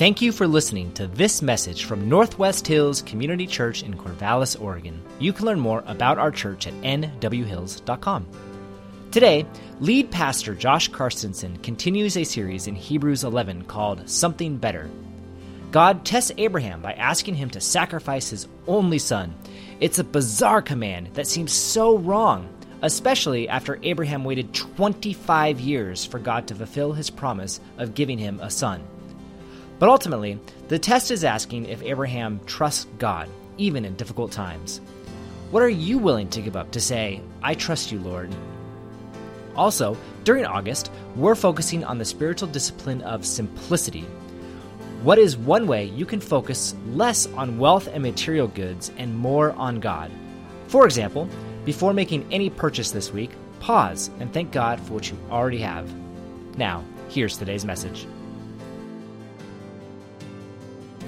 Thank you for listening to this message from Northwest Hills Community Church in Corvallis, Oregon. You can learn more about our church at nwhills.com. Today, lead pastor Josh Carstensen continues a series in Hebrews 11 called Something Better. God tests Abraham by asking him to sacrifice his only son. It's a bizarre command that seems so wrong, especially after Abraham waited 25 years for God to fulfill his promise of giving him a son. But ultimately, the test is asking if Abraham trusts God, even in difficult times. What are you willing to give up to say, I trust you, Lord? Also, during August, we're focusing on the spiritual discipline of simplicity. What is one way you can focus less on wealth and material goods and more on God? For example, before making any purchase this week, pause and thank God for what you already have. Now, here's today's message.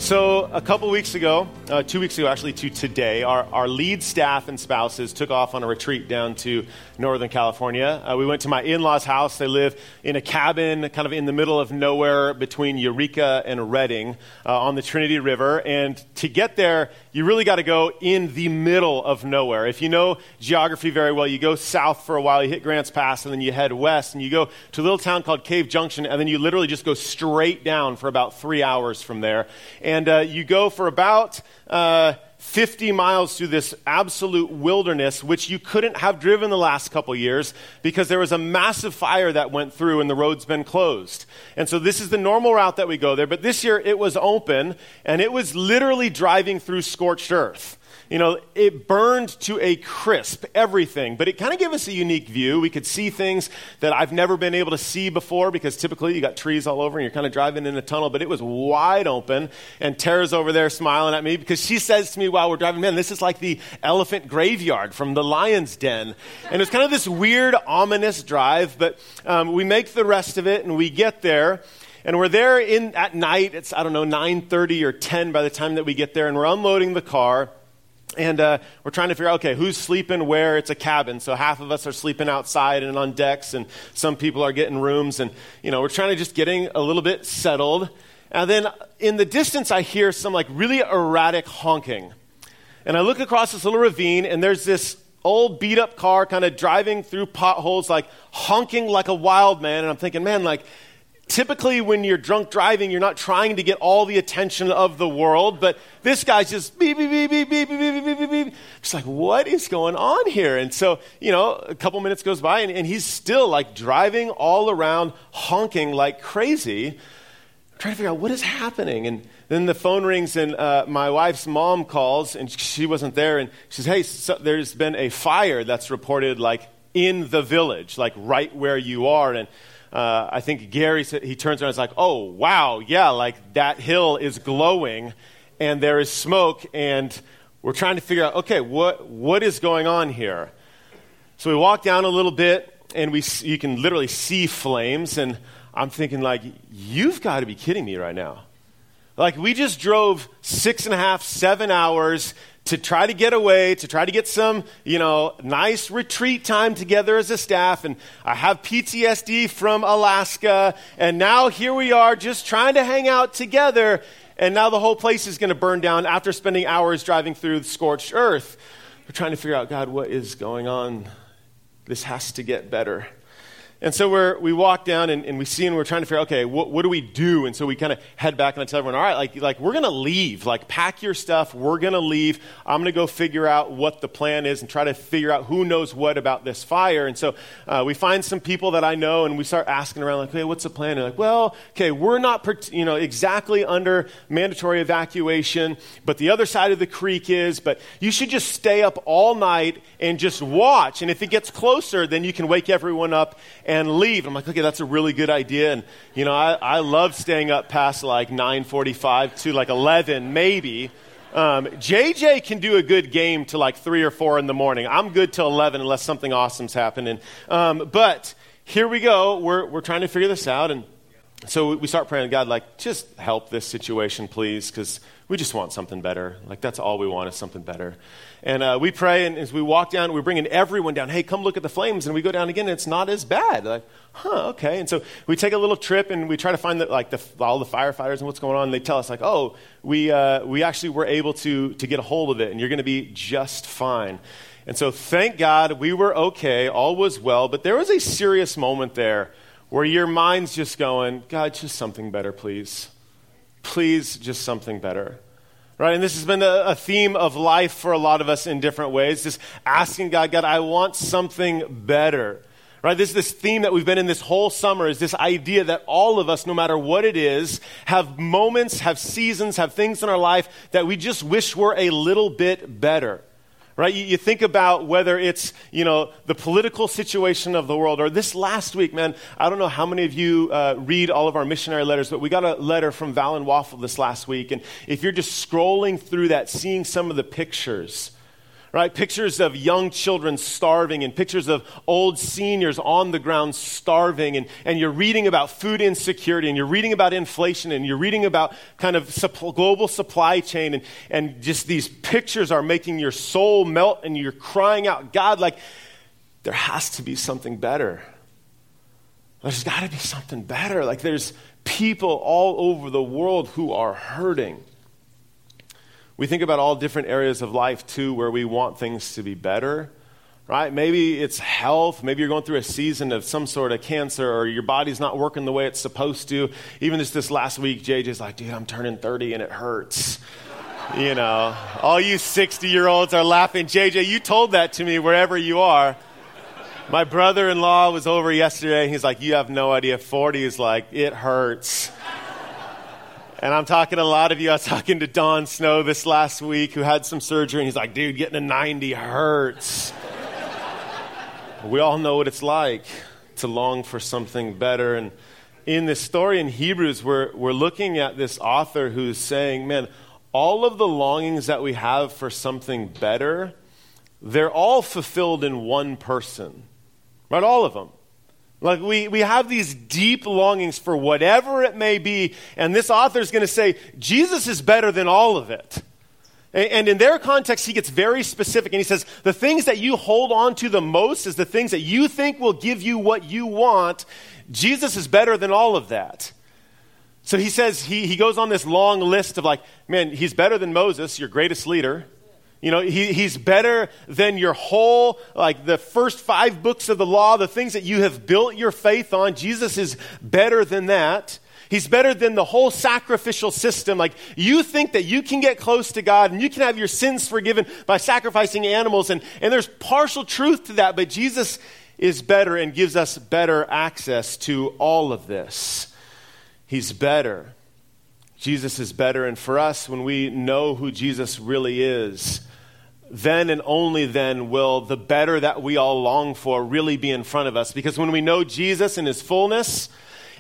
So, a couple weeks ago, uh, two weeks ago actually, to today, our, our lead staff and spouses took off on a retreat down to Northern California. Uh, we went to my in law's house. They live in a cabin kind of in the middle of nowhere between Eureka and Redding uh, on the Trinity River. And to get there, you really got to go in the middle of nowhere. If you know geography very well, you go south for a while, you hit Grants Pass, and then you head west, and you go to a little town called Cave Junction, and then you literally just go straight down for about three hours from there. And uh, you go for about uh, 50 miles through this absolute wilderness, which you couldn't have driven the last couple years because there was a massive fire that went through and the road's been closed. And so this is the normal route that we go there. But this year it was open and it was literally driving through scorched earth you know, it burned to a crisp, everything. But it kind of gave us a unique view. We could see things that I've never been able to see before because typically you got trees all over and you're kind of driving in a tunnel, but it was wide open. And Tara's over there smiling at me because she says to me while we're driving, man, this is like the elephant graveyard from the lion's den. And it's kind of this weird, ominous drive, but um, we make the rest of it and we get there and we're there in at night it's i don't know 9.30 or 10 by the time that we get there and we're unloading the car and uh, we're trying to figure out, okay, who's sleeping where? It's a cabin, so half of us are sleeping outside and on decks, and some people are getting rooms. And, you know, we're trying to just getting a little bit settled. And then in the distance, I hear some like really erratic honking. And I look across this little ravine, and there's this old beat up car kind of driving through potholes, like honking like a wild man. And I'm thinking, man, like, typically when you're drunk driving, you're not trying to get all the attention of the world, but this guy's just beep, beep, beep, beep, beep, beep, beep, beep, beep. It's like, what is going on here? And so, you know, a couple minutes goes by and, and he's still like driving all around, honking like crazy, trying to figure out what is happening. And then the phone rings and uh, my wife's mom calls and she wasn't there and she says, hey, so there's been a fire that's reported like in the village, like right where you are. And uh, I think Gary he turns around and is like, oh, wow, yeah, like that hill is glowing and there is smoke and we're trying to figure out, okay, what, what is going on here? So we walk down a little bit and we, you can literally see flames and I'm thinking like, you've got to be kidding me right now. Like we just drove six and a half, seven hours to try to get away, to try to get some, you know, nice retreat time together as a staff. And I have PTSD from Alaska. And now here we are just trying to hang out together. And now the whole place is going to burn down after spending hours driving through scorched earth. We're trying to figure out, God, what is going on? This has to get better. And so we're, we walk down and, and we see and we're trying to figure out, okay, what, what do we do? And so we kind of head back and I tell everyone, all right, like, like we're going to leave. Like, pack your stuff. We're going to leave. I'm going to go figure out what the plan is and try to figure out who knows what about this fire. And so uh, we find some people that I know and we start asking around, like, hey, what's the plan? And like, well, okay, we're not, you know, exactly under mandatory evacuation, but the other side of the creek is, but you should just stay up all night and just watch. And if it gets closer, then you can wake everyone up and leave. I'm like, okay, that's a really good idea. And, you know, I, I love staying up past like 9.45 to like 11, maybe. Um, JJ can do a good game to like 3 or 4 in the morning. I'm good till 11 unless something awesome's happening. Um, but here we go. We're, we're trying to figure this out. And so we start praying, God, like, just help this situation, please, because we just want something better. Like, that's all we want is something better. And uh, we pray, and as we walk down, we're bringing everyone down. Hey, come look at the flames. And we go down again, and it's not as bad. Like, huh, okay. And so we take a little trip, and we try to find the, like the, all the firefighters and what's going on. And they tell us, like, oh, we, uh, we actually were able to, to get a hold of it, and you're going to be just fine. And so thank God we were okay, all was well. But there was a serious moment there where your mind's just going, God, just something better, please. Please, just something better. Right? And this has been a, a, theme of life for a lot of us in different ways. Just asking God, God, I want something better. Right? This is this theme that we've been in this whole summer is this idea that all of us, no matter what it is, have moments, have seasons, have things in our life that we just wish were a little bit better right? You, you, think about whether it's, you know, the political situation of the world, or this last week, man, I don't know how many of you uh, read all of our missionary letters, but we got a letter from Val and Waffle this last week, and if you're just scrolling through that, seeing some of the pictures, right? Pictures of young children starving and pictures of old seniors on the ground starving. And, and you're reading about food insecurity and you're reading about inflation and you're reading about kind of global supply chain. And, and just these pictures are making your soul melt and you're crying out, God, like, there has to be something better. There's got to be something better. Like, there's people all over the world who are hurting. We think about all different areas of life too where we want things to be better, right? Maybe it's health. Maybe you're going through a season of some sort of cancer or your body's not working the way it's supposed to. Even just this last week, JJ's like, dude, I'm turning 30 and it hurts. you know, all you 60 year olds are laughing. JJ, you told that to me wherever you are. My brother in law was over yesterday. and He's like, You have no idea. 40 is like, It hurts. And I'm talking to a lot of you. I was talking to Don Snow this last week who had some surgery, and he's like, dude, getting a 90 hurts. we all know what it's like to long for something better. And in this story in Hebrews, we're, we're looking at this author who's saying, man, all of the longings that we have for something better, they're all fulfilled in one person. Right? All of them. Like we, we have these deep longings for whatever it may be, and this author is going to say, Jesus is better than all of it. And in their context, he gets very specific and he says, the things that you hold on to the most is the things that you think will give you what you want. Jesus is better than all of that. So he says, he, he goes on this long list of like, man, he's better than Moses, your greatest leader. You know, he, he's better than your whole, like the first five books of the law, the things that you have built your faith on. Jesus is better than that. He's better than the whole sacrificial system. Like, you think that you can get close to God and you can have your sins forgiven by sacrificing animals, and, and there's partial truth to that, but Jesus is better and gives us better access to all of this. He's better. Jesus is better. And for us, when we know who Jesus really is, then and only then will the better that we all long for really be in front of us. Because when we know Jesus in his fullness,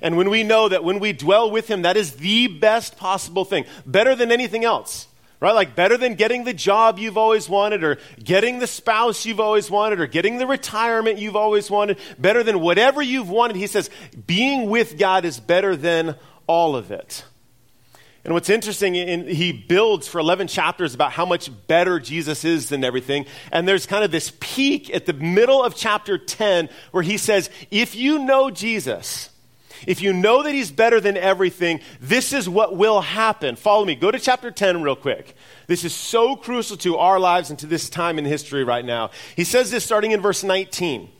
and when we know that when we dwell with him, that is the best possible thing, better than anything else, right? Like better than getting the job you've always wanted, or getting the spouse you've always wanted, or getting the retirement you've always wanted, better than whatever you've wanted. He says, being with God is better than all of it. And what's interesting, in, he builds for 11 chapters about how much better Jesus is than everything. And there's kind of this peak at the middle of chapter 10 where he says, if you know Jesus, if you know that he's better than everything, this is what will happen. Follow me. Go to chapter 10 real quick. This is so crucial to our lives and to this time in history right now. He says this starting in verse 19.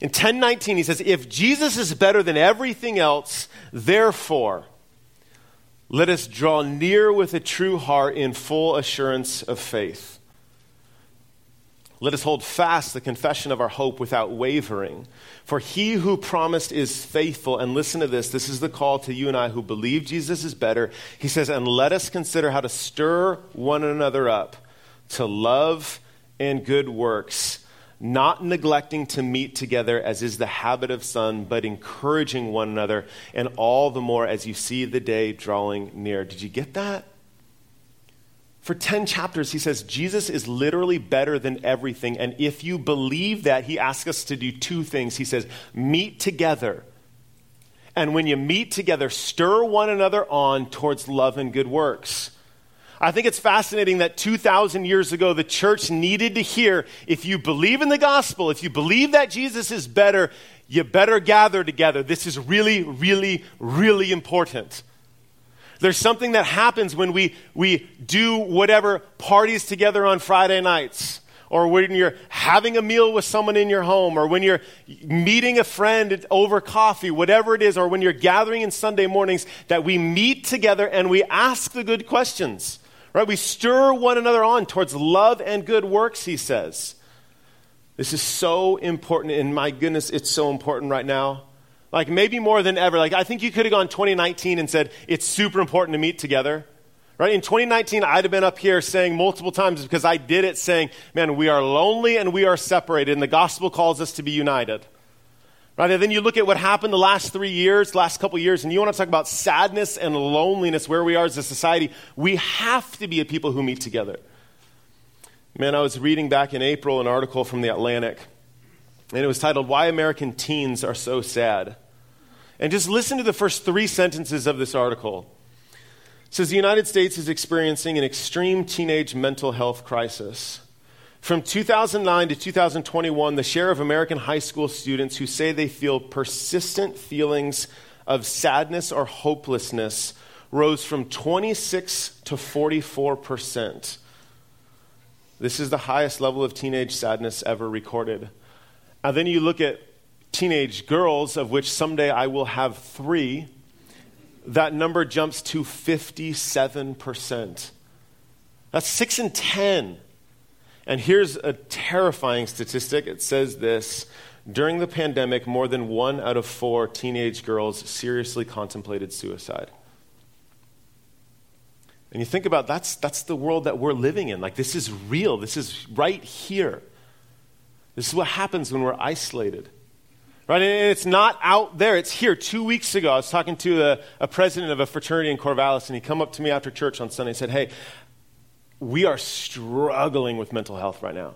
In 1019, he says, If Jesus is better than everything else, therefore, let us draw near with a true heart in full assurance of faith. Let us hold fast the confession of our hope without wavering. For he who promised is faithful. And listen to this this is the call to you and I who believe Jesus is better. He says, And let us consider how to stir one another up to love and good works not neglecting to meet together as is the habit of some, but encouraging one another, and all the more as you see the day drawing near. Did you get that? For 10 chapters, he says Jesus is literally better than everything. And if you believe that, he asks us to do two things. He says, meet together and when you meet together, stir one another on towards love and good works. I think it's fascinating that 2,000 years ago, the church needed to hear if you believe in the gospel, if you believe that Jesus is better, you better gather together. This is really, really, really important. There's something that happens when we, we do whatever parties together on Friday nights, or when you're having a meal with someone in your home, or when you're meeting a friend over coffee, whatever it is, or when you're gathering in Sunday mornings, that we meet together and we ask the good questions. Right? We stir one another on towards love and good works, he says. This is so important, and my goodness, it's so important right now. Like maybe more than ever. Like I think you could have gone 2019 and said it's super important to meet together. Right? In 2019, I'd have been up here saying multiple times because I did it saying, man, we are lonely and we are separated, and the gospel calls us to be united. Right? And then you look at what happened the last three years, last couple years, and you want to talk about sadness and loneliness, where we are as a society. We have to be a people who meet together. Man, I was reading back in April an article from The Atlantic, and it was titled, Why American Teens Are So Sad. And just listen to the first three sentences of this article. It says the United States is experiencing an extreme teenage mental health crisis. From 2009 to 2021, the share of American high school students who say they feel persistent feelings of sadness or hopelessness rose from 26 to 44 percent. This is the highest level of teenage sadness ever recorded. And then you look at teenage girls, of which someday I will have three, that number jumps to 57%. That's 6 in 10. And here's a terrifying statistic it says this during the pandemic, more than one out of four teenage girls seriously contemplated suicide. And you think about that's, that's the world that we're living in. Like, this is real. This is right here. This is what happens when we're isolated. Right? And it's not out there, it's here. Two weeks ago, I was talking to a, a president of a fraternity in Corvallis, and he come up to me after church on Sunday and said, Hey, we are struggling with mental health right now.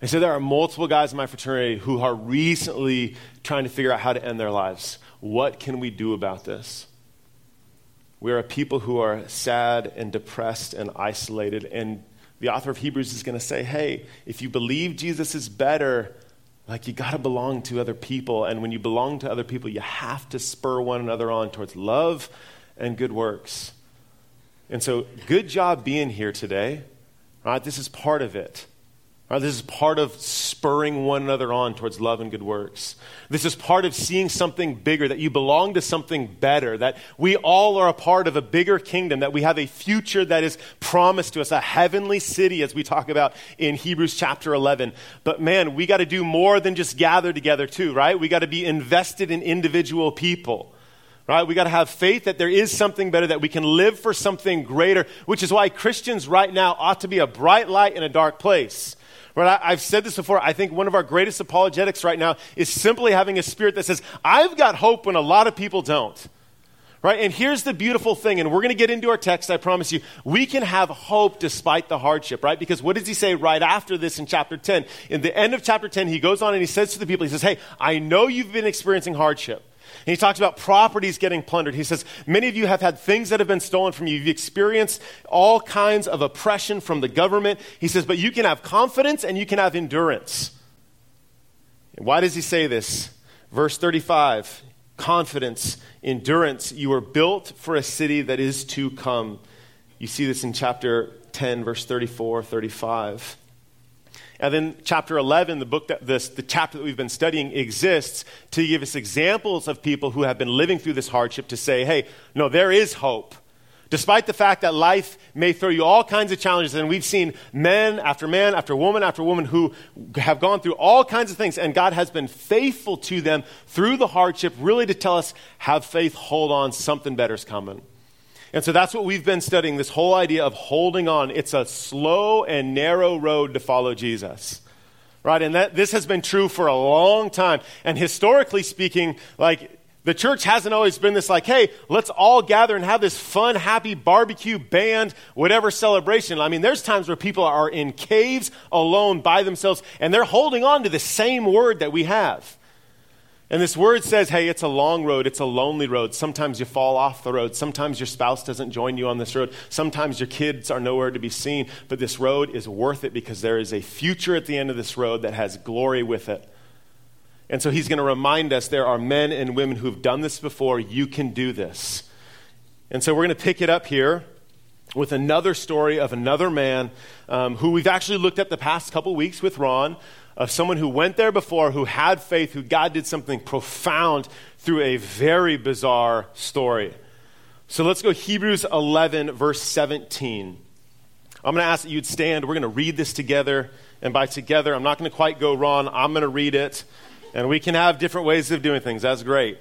And so there are multiple guys in my fraternity who are recently trying to figure out how to end their lives. What can we do about this? We are a people who are sad and depressed and isolated. And the author of Hebrews is going to say, hey, if you believe Jesus is better, like you got to belong to other people. And when you belong to other people, you have to spur one another on towards love and good works. And so, good job being here today. Right? This is part of it. Right, this is part of spurring one another on towards love and good works. This is part of seeing something bigger, that you belong to something better, that we all are a part of a bigger kingdom, that we have a future that is promised to us, a heavenly city, as we talk about in Hebrews chapter 11. But man, we got to do more than just gather together, too, right? We got to be invested in individual people right? We got to have faith that there is something better, that we can live for something greater, which is why Christians right now ought to be a bright light in a dark place. Right? I, have said this before. I think one of our greatest apologetics right now is simply having a spirit that says, I've got hope when a lot of people don't. Right? And here's the beautiful thing, and we're going to get into our text, I promise you. We can have hope despite the hardship, right? Because what does he say right after this in chapter 10? In the end of chapter 10, he goes on and he says to the people, he says, Hey, I know you've been experiencing hardship. And he talks about properties getting plundered. He says, Many of you have had things that have been stolen from you. You've experienced all kinds of oppression from the government. He says, But you can have confidence and you can have endurance. And why does he say this? Verse 35 confidence, endurance. You are built for a city that is to come. You see this in chapter 10, verse 34, 35. And then chapter 11, the book that this, the chapter that we've been studying exists to give us examples of people who have been living through this hardship to say, hey, no, there is hope. Despite the fact that life may throw you all kinds of challenges, and we've seen men after man after woman after woman who have gone through all kinds of things, and God has been faithful to them through the hardship, really to tell us, have faith, hold on, something better's coming. And so that's what we've been studying this whole idea of holding on. It's a slow and narrow road to follow Jesus. Right? And that, this has been true for a long time. And historically speaking, like, the church hasn't always been this like, hey, let's all gather and have this fun, happy barbecue, band, whatever celebration. I mean, there's times where people are in caves alone by themselves and they're holding on to the same word that we have. And this word says, hey, it's a long road, it's a lonely road. Sometimes you fall off the road. Sometimes your spouse doesn't join you on this road. Sometimes your kids are nowhere to be seen. But this road is worth it because there is a future at the end of this road that has glory with it. And so he's going to remind us there are men and women who've done this before. You can do this. And so we're going to pick it up here with another story of another man um, who we've actually looked at the past couple weeks with Ron of someone who went there before, who had faith, who God did something profound through a very bizarre story. So let's go Hebrews 11, verse 17. I'm going to ask that you'd stand. We're going to read this together. And by together, I'm not going to quite go wrong. I'm going to read it. And we can have different ways of doing things. That's great.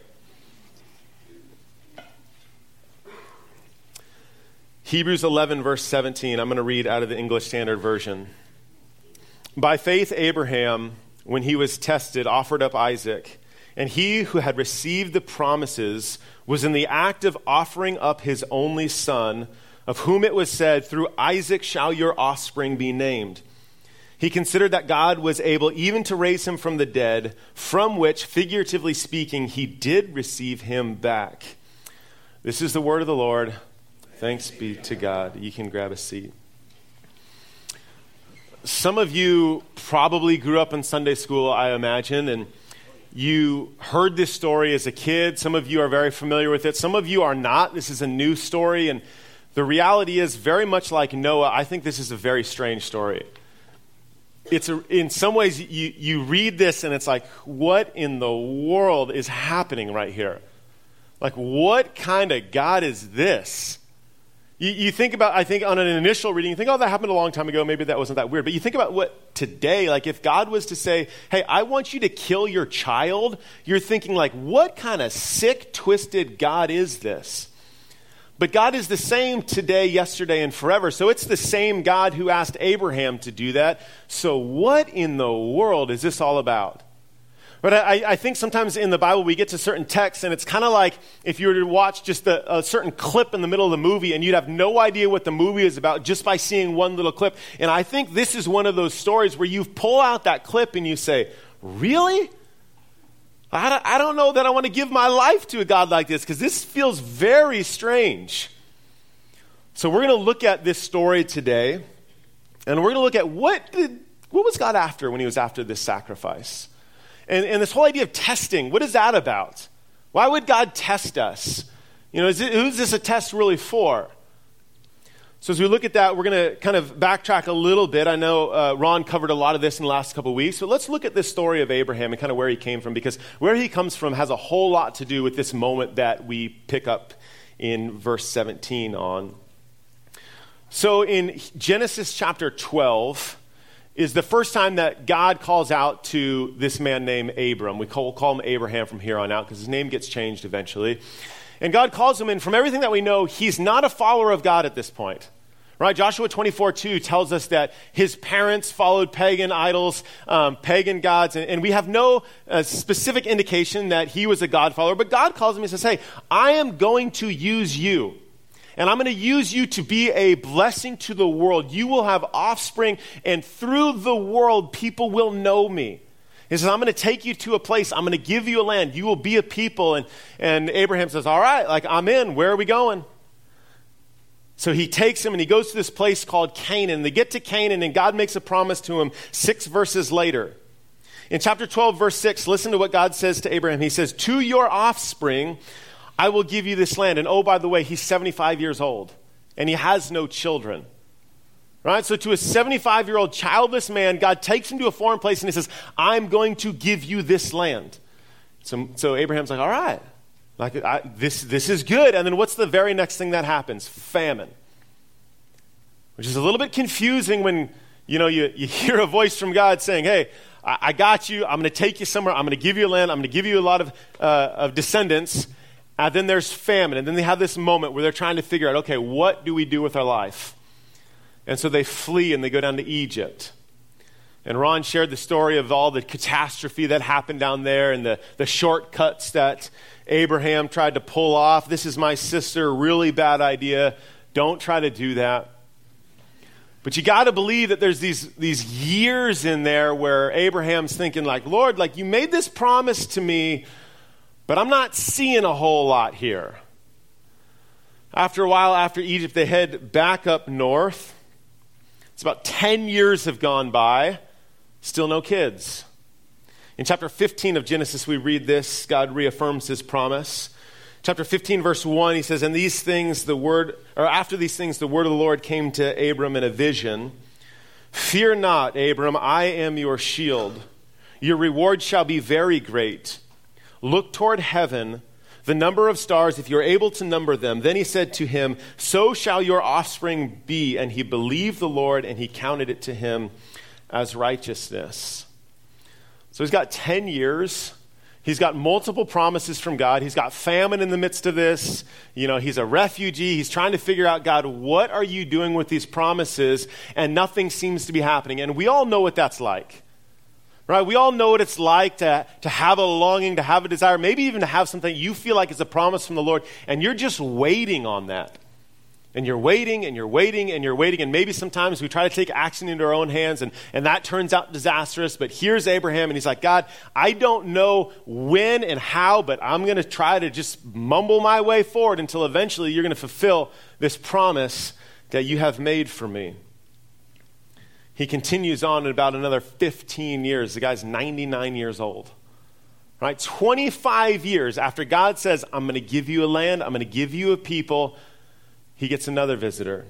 Hebrews 11, verse 17. I'm going to read out of the English Standard Version. By faith, Abraham, when he was tested, offered up Isaac. And he who had received the promises was in the act of offering up his only son, of whom it was said, Through Isaac shall your offspring be named. He considered that God was able even to raise him from the dead, from which, figuratively speaking, he did receive him back. This is the word of the Lord. Thanks be to God. You can grab a seat. Some of you probably grew up in Sunday school, I imagine, and you heard this story as a kid. Some of you are very familiar with it. Some of you are not. This is a new story, and the reality is, very much like Noah, I think this is a very strange story. It's a, in some ways, you, you read this and it's like, what in the world is happening right here? Like, what kind of God is this? You, you, think about, I think, on an initial reading, you think, oh, that happened a long time ago. Maybe that wasn't that weird. But you think about what today, like if God was to say, hey, I want you to kill your child, you're thinking, like, what kind of sick, twisted God is this? But God is the same today, yesterday, and forever. So it's the same God who asked Abraham to do that. So what in the world is this all about? But I, I, think sometimes in the Bible we get to certain texts, and it's kind of like if you were to watch just a, a, certain clip in the middle of the movie, and you'd have no idea what the movie is about just by seeing one little clip. And I think this is one of those stories where you pull out that clip and you say, Really? I don't, I don't know that I want to give my life to a God like this because this feels very strange. So we're going to look at this story today, and we're going to look at what did, what was God after when he was after this sacrifice? And, and this whole idea of testing, what is that about? Why would God test us? You know, is it, who's this a test really for? So, as we look at that, we're going to kind of backtrack a little bit. I know uh, Ron covered a lot of this in the last couple of weeks, but let's look at this story of Abraham and kind of where he came from, because where he comes from has a whole lot to do with this moment that we pick up in verse 17 on. So, in Genesis chapter 12, is the first time that God calls out to this man named Abram. We call, we'll call him Abraham from here on out because his name gets changed eventually. And God calls him, and from everything that we know, he's not a follower of God at this point. Right? Joshua 24 2 tells us that his parents followed pagan idols, um, pagan gods, and, and, we have no uh, specific indication that he was a God follower, but God calls him and says, Hey, I am going to use you and I'm going to use you to be a blessing to the world. You will have offspring, and through the world, people will know me. He says, I'm going to take you to a place. I'm going to give you a land. You will be a people. And, and Abraham says, All right, like I'm in. Where are we going? So he takes him and he goes to this place called Canaan. They get to Canaan, and God makes a promise to him six verses later. In chapter 12, verse 6, listen to what God says to Abraham. He says, To your offspring, I will give you this land. And oh, by the way, he's 75 years old and he has no children. Right? So, to a 75 year old childless man, God takes him to a foreign place and he says, I'm going to give you this land. So, so Abraham's like, all right, like, I, this, this is good. And then what's the very next thing that happens? Famine. Which is a little bit confusing when you know you, you hear a voice from God saying, Hey, I, I got you. I'm going to take you somewhere. I'm going to give you a land. I'm going to give you a lot of, uh, of descendants. And uh, then there's famine. And then they have this moment where they're trying to figure out okay, what do we do with our life? And so they flee and they go down to Egypt. And Ron shared the story of all the catastrophe that happened down there and the, the shortcuts that Abraham tried to pull off. This is my sister, really bad idea. Don't try to do that. But you got to believe that there's these, these years in there where Abraham's thinking, like, Lord, like you made this promise to me But I'm not seeing a whole lot here. After a while, after Egypt, they head back up north. It's about 10 years have gone by, still no kids. In chapter 15 of Genesis, we read this God reaffirms his promise. Chapter 15, verse 1, he says, And these things, the word, or after these things, the word of the Lord came to Abram in a vision. Fear not, Abram, I am your shield. Your reward shall be very great. Look toward heaven, the number of stars, if you're able to number them. Then he said to him, So shall your offspring be. And he believed the Lord, and he counted it to him as righteousness. So he's got 10 years. He's got multiple promises from God. He's got famine in the midst of this. You know, he's a refugee. He's trying to figure out, God, what are you doing with these promises? And nothing seems to be happening. And we all know what that's like. Right? We all know what it's like to, to have a longing, to have a desire, maybe even to have something you feel like is a promise from the Lord, and you're just waiting on that. And you're waiting and you're waiting and you're waiting. And maybe sometimes we try to take action into our own hands and, and that turns out disastrous. But here's Abraham and he's like, God, I don't know when and how, but I'm going to try to just mumble my way forward until eventually you're going to fulfill this promise that you have made for me. He continues on in about another 15 years. The guy's 99 years old. Right? 25 years after God says, I'm going to give you a land, I'm going to give you a people, he gets another visitor.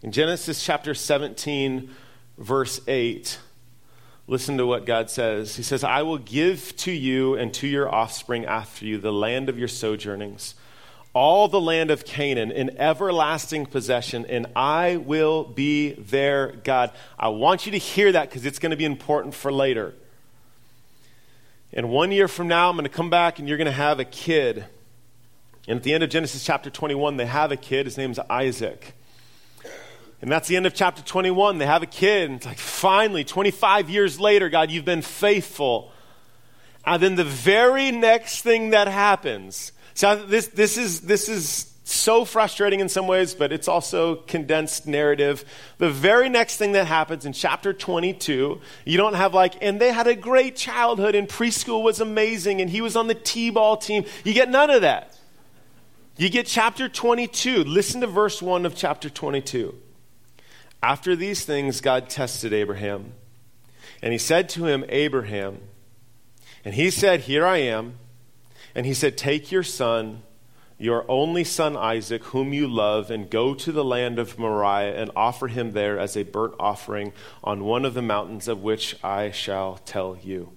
In Genesis chapter 17, verse 8, listen to what God says. He says, I will give to you and to your offspring after you the land of your sojournings all the land of Canaan in everlasting possession, and I will be their God. I want you to hear that because it's going to be important for later. And one year from now, I'm going to come back and you're going to have a kid. And at the end of Genesis chapter 21, they have a kid. His name's Isaac. And that's the end of chapter 21. They have a kid. And it's like, finally, 25 years later, God, you've been faithful. And then the very next thing that happens so this, this, is, this is so frustrating in some ways, but it's also condensed narrative. The very next thing that happens in chapter 22, you don't have like, and they had a great childhood and preschool was amazing and he was on the T ball team. You get none of that. You get chapter 22. Listen to verse 1 of chapter 22. After these things, God tested Abraham. And he said to him, Abraham, and he said, Here I am. And he said, Take your son, your only son Isaac, whom you love, and go to the land of Moriah and offer him there as a burnt offering on one of the mountains of which I shall tell you.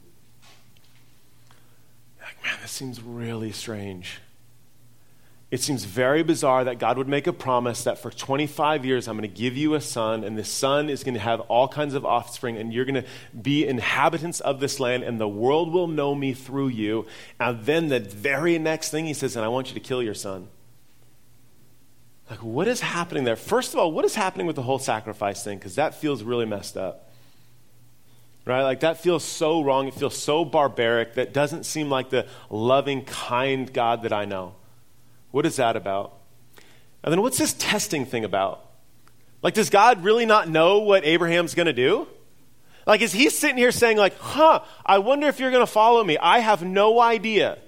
Like, man, this seems really strange it seems very bizarre that God would make a promise that for 25 years I'm going to give you a son, and this son is going to have all kinds of offspring, and you're going to be inhabitants of this land, and the world will know me through you. And then the very next thing he says, and I want you to kill your son. Like, what is happening there? First of all, what is happening with the whole sacrifice thing? Because that feels really messed up. Right? Like, that feels so wrong. It feels so barbaric. That doesn't seem like the loving, kind God that I know. What is that about? And then what's this testing thing about? Like, does God really not know what Abraham's going to do? Like, is he sitting here saying, like, huh, I wonder if you're going to follow me? I have no idea.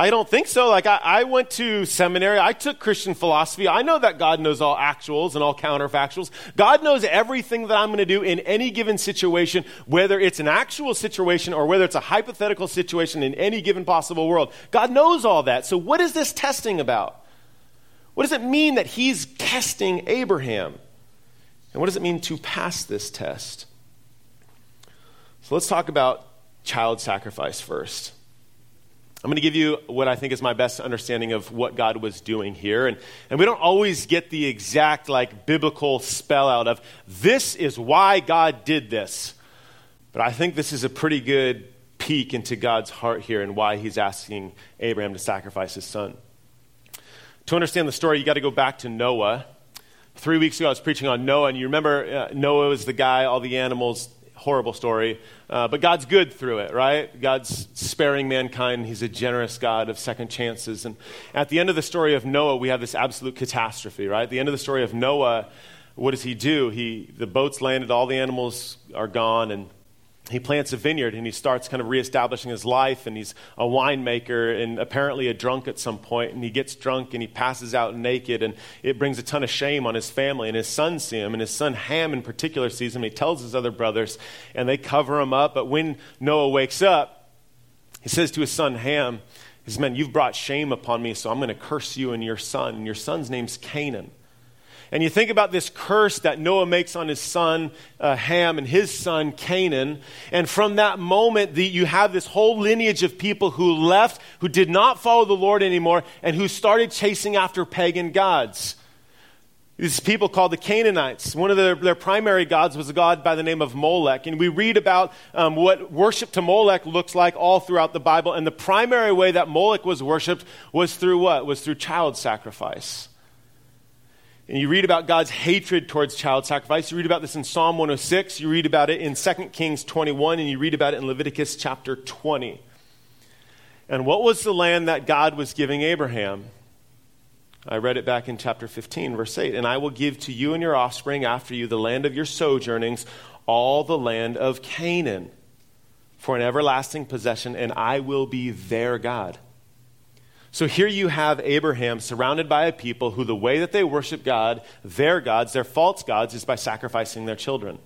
I don't think so. Like, I, I, went to seminary. I took Christian philosophy. I know that God knows all actuals and all counterfactuals. God knows everything that I'm going to do in any given situation, whether it's an actual situation or whether it's a hypothetical situation in any given possible world. God knows all that. So, what is this testing about? What does it mean that He's testing Abraham? And what does it mean to pass this test? So, let's talk about child sacrifice first. I'm going to give you what I think is my best understanding of what God was doing here. And, and we don't always get the exact, like, biblical spell out of this is why God did this. But I think this is a pretty good peek into God's heart here and why he's asking Abraham to sacrifice his son. To understand the story, you got to go back to Noah. Three weeks ago, I was preaching on Noah, and you remember uh, Noah was the guy, all the animals horrible story. Uh, but God's good through it, right? God's sparing mankind. He's a generous God of second chances. And at the end of the story of Noah, we have this absolute catastrophe, right? At the end of the story of Noah, what does he do? He, the boat's landed, all the animals are gone, and he plants a vineyard and he starts kind of reestablishing his life and he's a winemaker and apparently a drunk at some point and he gets drunk and he passes out naked and it brings a ton of shame on his family and his son see him and his son ham in particular sees him. He tells his other brothers and they cover him up. But when noah wakes up he says to his son ham he says man you've brought shame upon me so i'm going to curse you and your son. And your son's name's canaan and you think about this curse that Noah makes on his son uh, Ham and his son Canaan. And from that moment, the, you have this whole lineage of people who left, who did not follow the Lord anymore, and who started chasing after pagan gods. These people called the Canaanites. One of their, their primary gods was a god by the name of Molech. And we read about um, what worship to Molech looks like all throughout the Bible. And the primary way that Molech was worshiped was through what? Was through child sacrifice. And you read about God's hatred towards child sacrifice. You read about this in Psalm 106. You read about it in 2 Kings 21, and you read about it in Leviticus chapter 20. And what was the land that God was giving Abraham? I read it back in chapter 15, verse 8. And I will give to you and your offspring after you the land of your sojournings, all the land of Canaan, for an everlasting possession, and I will be their God. So here you have Abraham surrounded by a people who the way that they worship God, their gods, their false gods, is by sacrificing their children.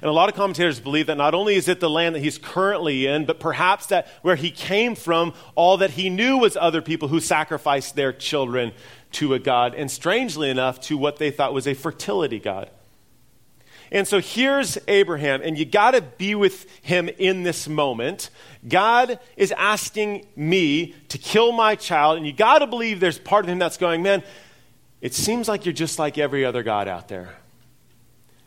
And a lot of commentators believe that not only is it the land that he's currently in, but perhaps that where he came from, all that he knew was other people who sacrificed their children to a god, and strangely enough, to what they thought was a fertility god. And so here's Abraham, and you got to be with him in this moment. God is asking me to kill my child, and you got to believe there's part of him that's going, man, it seems like you're just like every other God out there.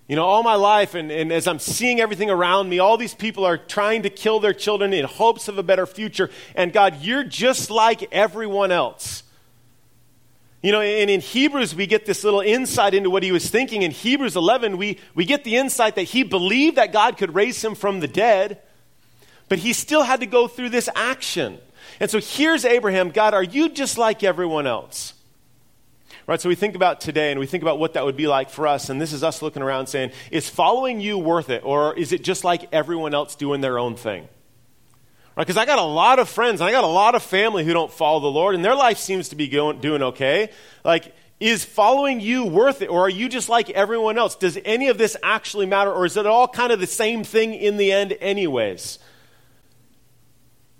You know, all my life, and, and as I'm seeing everything around me, all these people are trying to kill their children in hopes of a better future. And God, you're just like everyone else. You know, and in Hebrews, we get this little insight into what he was thinking. In Hebrews 11, we, we get the insight that he believed that God could raise him from the dead, but he still had to go through this action. And so here's Abraham God, are you just like everyone else? Right, so we think about today and we think about what that would be like for us, and this is us looking around saying, is following you worth it, or is it just like everyone else doing their own thing? Right? Because I got a lot of friends, and I got a lot of family who don't follow the Lord, and their life seems to be going, doing okay. Like, is following you worth it, or are you just like everyone else? Does any of this actually matter, or is it all kind of the same thing in the end, anyways?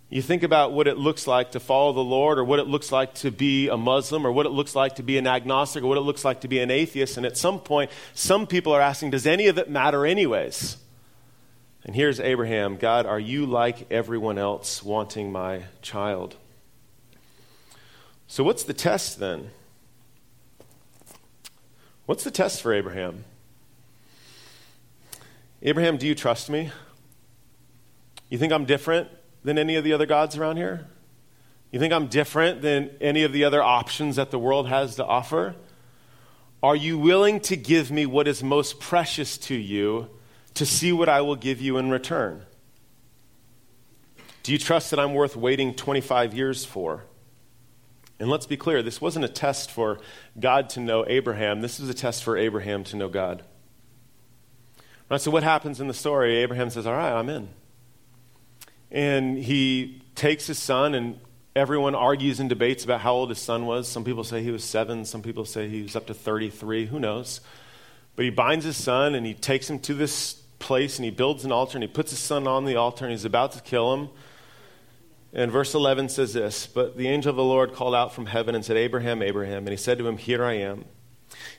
You think about what it looks like to follow the Lord, or what it looks like to be a Muslim, or what it looks like to be an agnostic, or what it looks like to be an atheist, and at some point, some people are asking, does any of it matter, anyways? And here's Abraham God, are you like everyone else wanting my child? So, what's the test then? What's the test for Abraham? Abraham, do you trust me? You think I'm different than any of the other gods around here? You think I'm different than any of the other options that the world has to offer? Are you willing to give me what is most precious to you? To see what I will give you in return? Do you trust that I'm worth waiting 25 years for? And let's be clear, this wasn't a test for God to know Abraham. This was a test for Abraham to know God. Right, so, what happens in the story? Abraham says, All right, I'm in. And he takes his son, and everyone argues and debates about how old his son was. Some people say he was seven, some people say he was up to 33. Who knows? But he binds his son and he takes him to this place and he builds an altar and he puts his son on the altar and he's about to kill him. And verse 11 says this But the angel of the Lord called out from heaven and said, Abraham, Abraham. And he said to him, Here I am.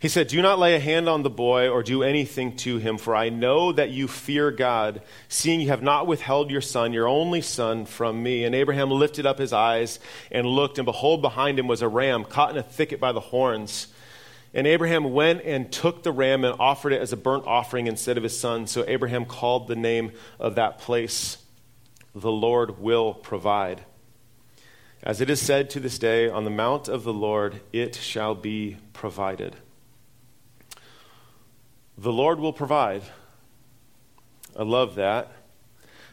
He said, Do not lay a hand on the boy or do anything to him, for I know that you fear God, seeing you have not withheld your son, your only son, from me. And Abraham lifted up his eyes and looked, and behold, behind him was a ram caught in a thicket by the horns. And Abraham went and took the ram and offered it as a burnt offering instead of his son. So Abraham called the name of that place, The Lord Will Provide. As it is said to this day, on the mount of the Lord it shall be provided. The Lord will provide. I love that.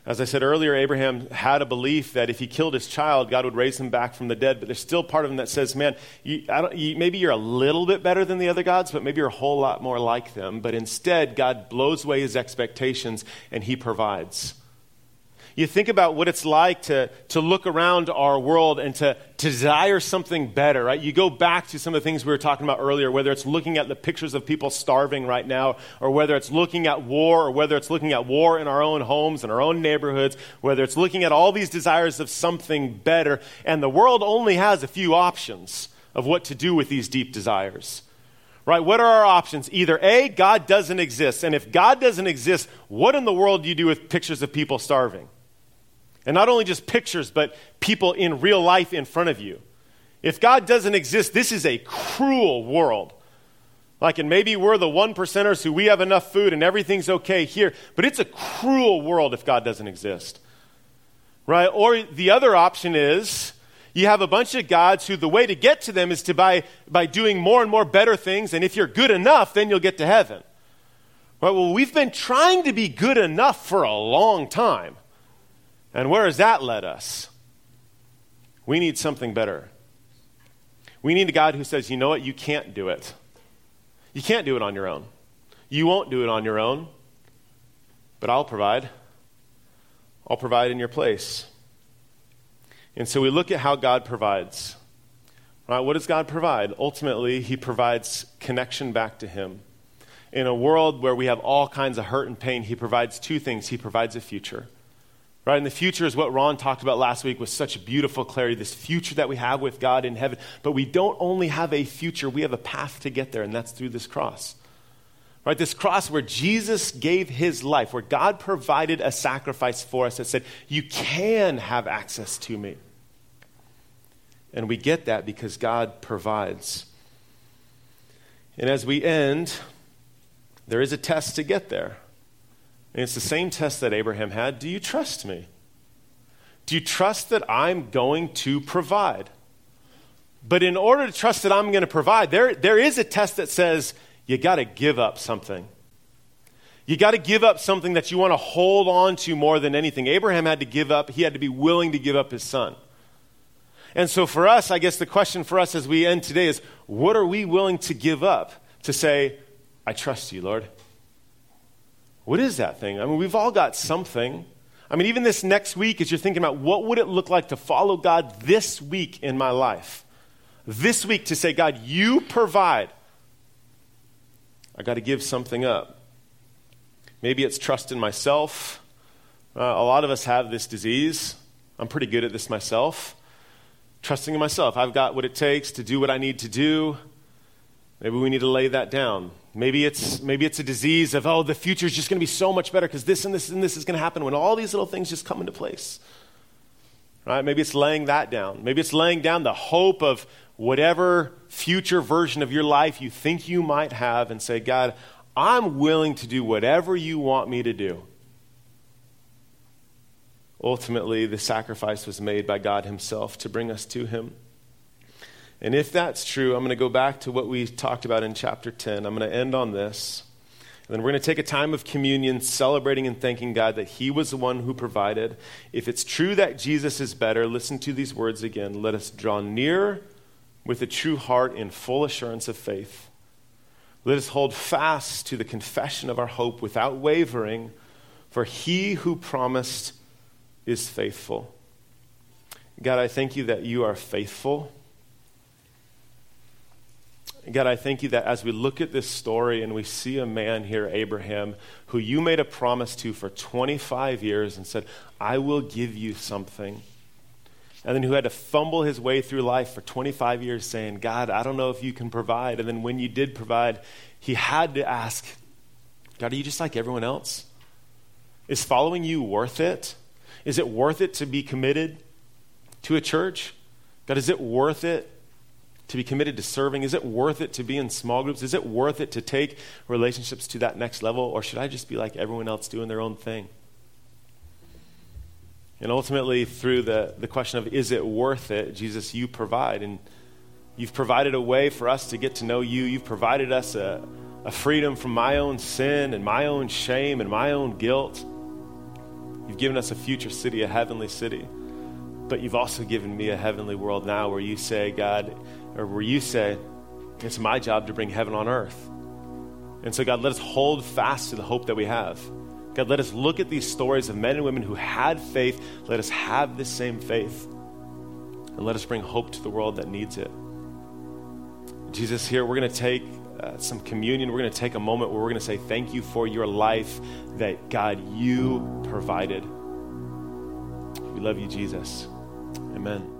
As I said earlier, Abraham had a belief that if he killed his child, God would raise him back from the dead. But there's still part of him that says, man, you, you, maybe you're a little bit better than the other gods, but maybe you're a whole lot more like them. But instead, God blows away his expectations and he provides you think about what it's like to, to look around our world and to, to desire something better, right? You go back to some of the things we were talking about earlier, whether it's looking at the pictures of people starving right now, or whether it's looking at war, or whether it's looking at war in our own homes, in our own neighborhoods, whether it's looking at all these desires of something better. And the world only has a few options of what to do with these deep desires right? What are our options? Either A, God doesn't exist. And if God doesn't exist, what in the world do you do with pictures of people starving? And not only just pictures, but people in real life in front of you. If God doesn't exist, this is a cruel world. Like, and maybe we're the one percenters who we have enough food and everything's okay here, but it's a cruel world if God doesn't exist. Right? Or the other option is you have a bunch of gods who the way to get to them is to by, by doing more and more better things, and if you're good enough, then you'll get to heaven. Right? Well, we've been trying to be good enough for a long time. And where has that led us? We need something better. We need a God who says, you know what, you can't do it. You can't do it on your own. You won't do it on your own, but I'll provide. I'll provide in your place. And so we look at how God provides. Right? What does God provide? Ultimately, He provides connection back to Him. In a world where we have all kinds of hurt and pain, He provides two things He provides a future Right? And the future is what Ron talked about last week with such beautiful clarity this future that we have with God in heaven. But we don't only have a future, we have a path to get there, and that's through this cross. Right? This cross where Jesus gave his life, where God provided a sacrifice for us that said, You can have access to me. And we get that because God provides. And as we end, there is a test to get there. And it's the same test that Abraham had. Do you trust me? Do you trust that I'm going to provide? But in order to trust that I'm going to provide, there, there is a test that says you got to give up something. You got to give up something that you want to hold on to more than anything. Abraham had to give up, he had to be willing to give up his son. And so for us, I guess the question for us as we end today is what are we willing to give up to say, I trust you, Lord? What is that thing? I mean, we've all got something. I mean, even this next week, as you're thinking about what would it look like to follow God this week in my life, this week to say, God, you provide. I got to give something up. Maybe it's trust in myself. Uh, a lot of us have this disease. I'm pretty good at this myself. Trusting in myself. I've got what it takes to do what I need to do. Maybe we need to lay that down. Maybe it's, maybe it's a disease of, oh, the future is just going to be so much better because this and this and this is going to happen when all these little things just come into place. Right? Maybe it's laying that down. Maybe it's laying down the hope of whatever future version of your life you think you might have and say, God, I'm willing to do whatever you want me to do. Ultimately, the sacrifice was made by God Himself to bring us to Him. And if that's true, I'm going to go back to what we talked about in chapter 10. I'm going to end on this. And then we're going to take a time of communion, celebrating and thanking God that He was the one who provided. If it's true that Jesus is better, listen to these words again. Let us draw near with a true heart in full assurance of faith. Let us hold fast to the confession of our hope without wavering, for He who promised is faithful. God, I thank you that you are faithful. God, I thank you that as we look at this story and we see a man here, Abraham, who you made a promise to for 25 years and said, I will give you something. And then who had to fumble his way through life for 25 years saying, God, I don't know if you can provide. And then when you did provide, he had to ask, God, are you just like everyone else? Is following you worth it? Is it worth it to be committed to a church? God, is it worth it to be committed to serving? Is it worth it to be in small groups? Is it worth it to take relationships to that next level? Or should I just be like everyone else doing their own thing? And ultimately, through the, the question of is it worth it, Jesus, you provide. And you've provided a way for us to get to know you. You've provided us a, a freedom from my own sin and my own shame and my own guilt. You've given us a future city, a heavenly city. But you've also given me a heavenly world now where you say, God, or where you say, it's my job to bring heaven on earth. And so, God, let us hold fast to the hope that we have. God, let us look at these stories of men and women who had faith. Let us have this same faith. And let us bring hope to the world that needs it. Jesus, here we're going to take uh, some communion. We're going to take a moment where we're going to say, Thank you for your life that, God, you provided. We love you, Jesus. Amen.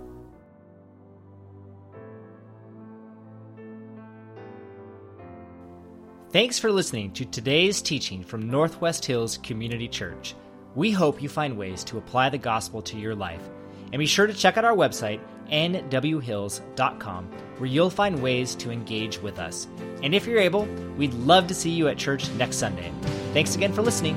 Thanks for listening to today's teaching from Northwest Hills Community Church. We hope you find ways to apply the gospel to your life. And be sure to check out our website, nwhills.com, where you'll find ways to engage with us. And if you're able, we'd love to see you at church next Sunday. Thanks again for listening.